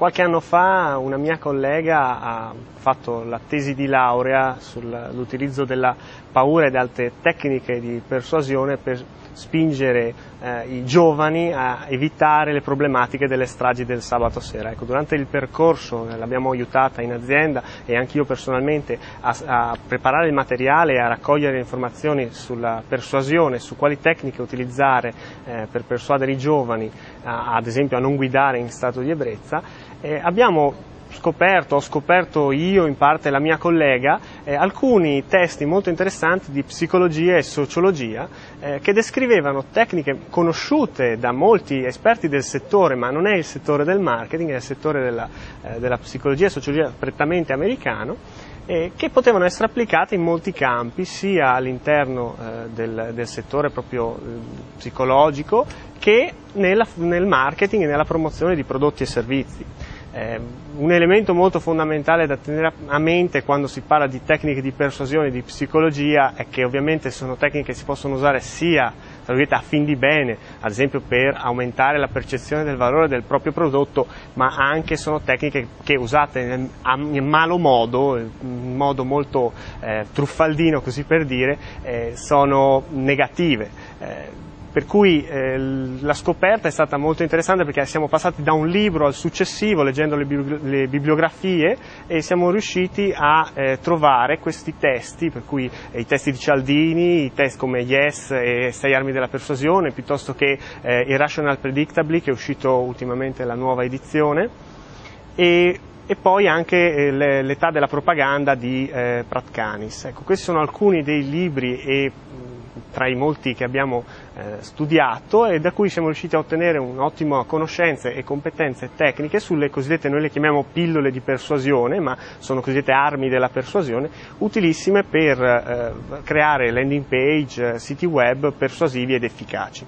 Qualche anno fa una mia collega ha fatto la tesi di laurea sull'utilizzo della paura ed altre tecniche di persuasione per spingere eh, i giovani a evitare le problematiche delle stragi del sabato sera. Ecco, durante il percorso eh, l'abbiamo aiutata in azienda e anche io personalmente a, a, preparare il materiale e a raccogliere informazioni sulla persuasione, su quali tecniche utilizzare eh, per persuadere i giovani, a, ad esempio a non guidare in stato di ebbrezza. Abbiamo scoperto, ho scoperto io in parte la mia collega, eh, alcuni testi molto interessanti di psicologia e sociologia eh, che descrivevano tecniche conosciute da molti esperti del settore, ma non è il settore del marketing, è il settore della, eh, della psicologia e sociologia prettamente americano, eh, che potevano essere applicate in molti campi, sia all'interno eh, del, del, settore proprio eh, psicologico che nella, nel marketing e nella promozione di prodotti e servizi. Eh, un elemento molto fondamentale da tenere a mente quando si parla di tecniche di persuasione e di psicologia è che ovviamente sono tecniche che si possono usare sia a fin di bene, ad esempio per aumentare la percezione del valore del proprio prodotto, ma anche sono tecniche che usate in malo modo, in modo molto eh, truffaldino così per dire, eh, sono negative. Per cui eh, la scoperta è stata molto interessante perché siamo passati da un libro al successivo leggendo le, le bibliografie e siamo riusciti a eh, trovare questi testi, per cui eh, i testi di Cialdini, i testi come Yes e Sei armi della persuasione, piuttosto che eh, Irrational Predictably che è uscito ultimamente la nuova edizione e e poi anche eh, l'età della propaganda di eh, Pratkanis. Ecco, questi sono alcuni dei libri e tra i molti che abbiamo eh, studiato e da cui siamo riusciti a ottenere un'ottima conoscenze e competenze tecniche sulle cosiddette, noi le chiamiamo pillole di persuasione, ma sono cosiddette armi della persuasione, utilissime per eh, creare landing page, siti web persuasivi ed efficaci.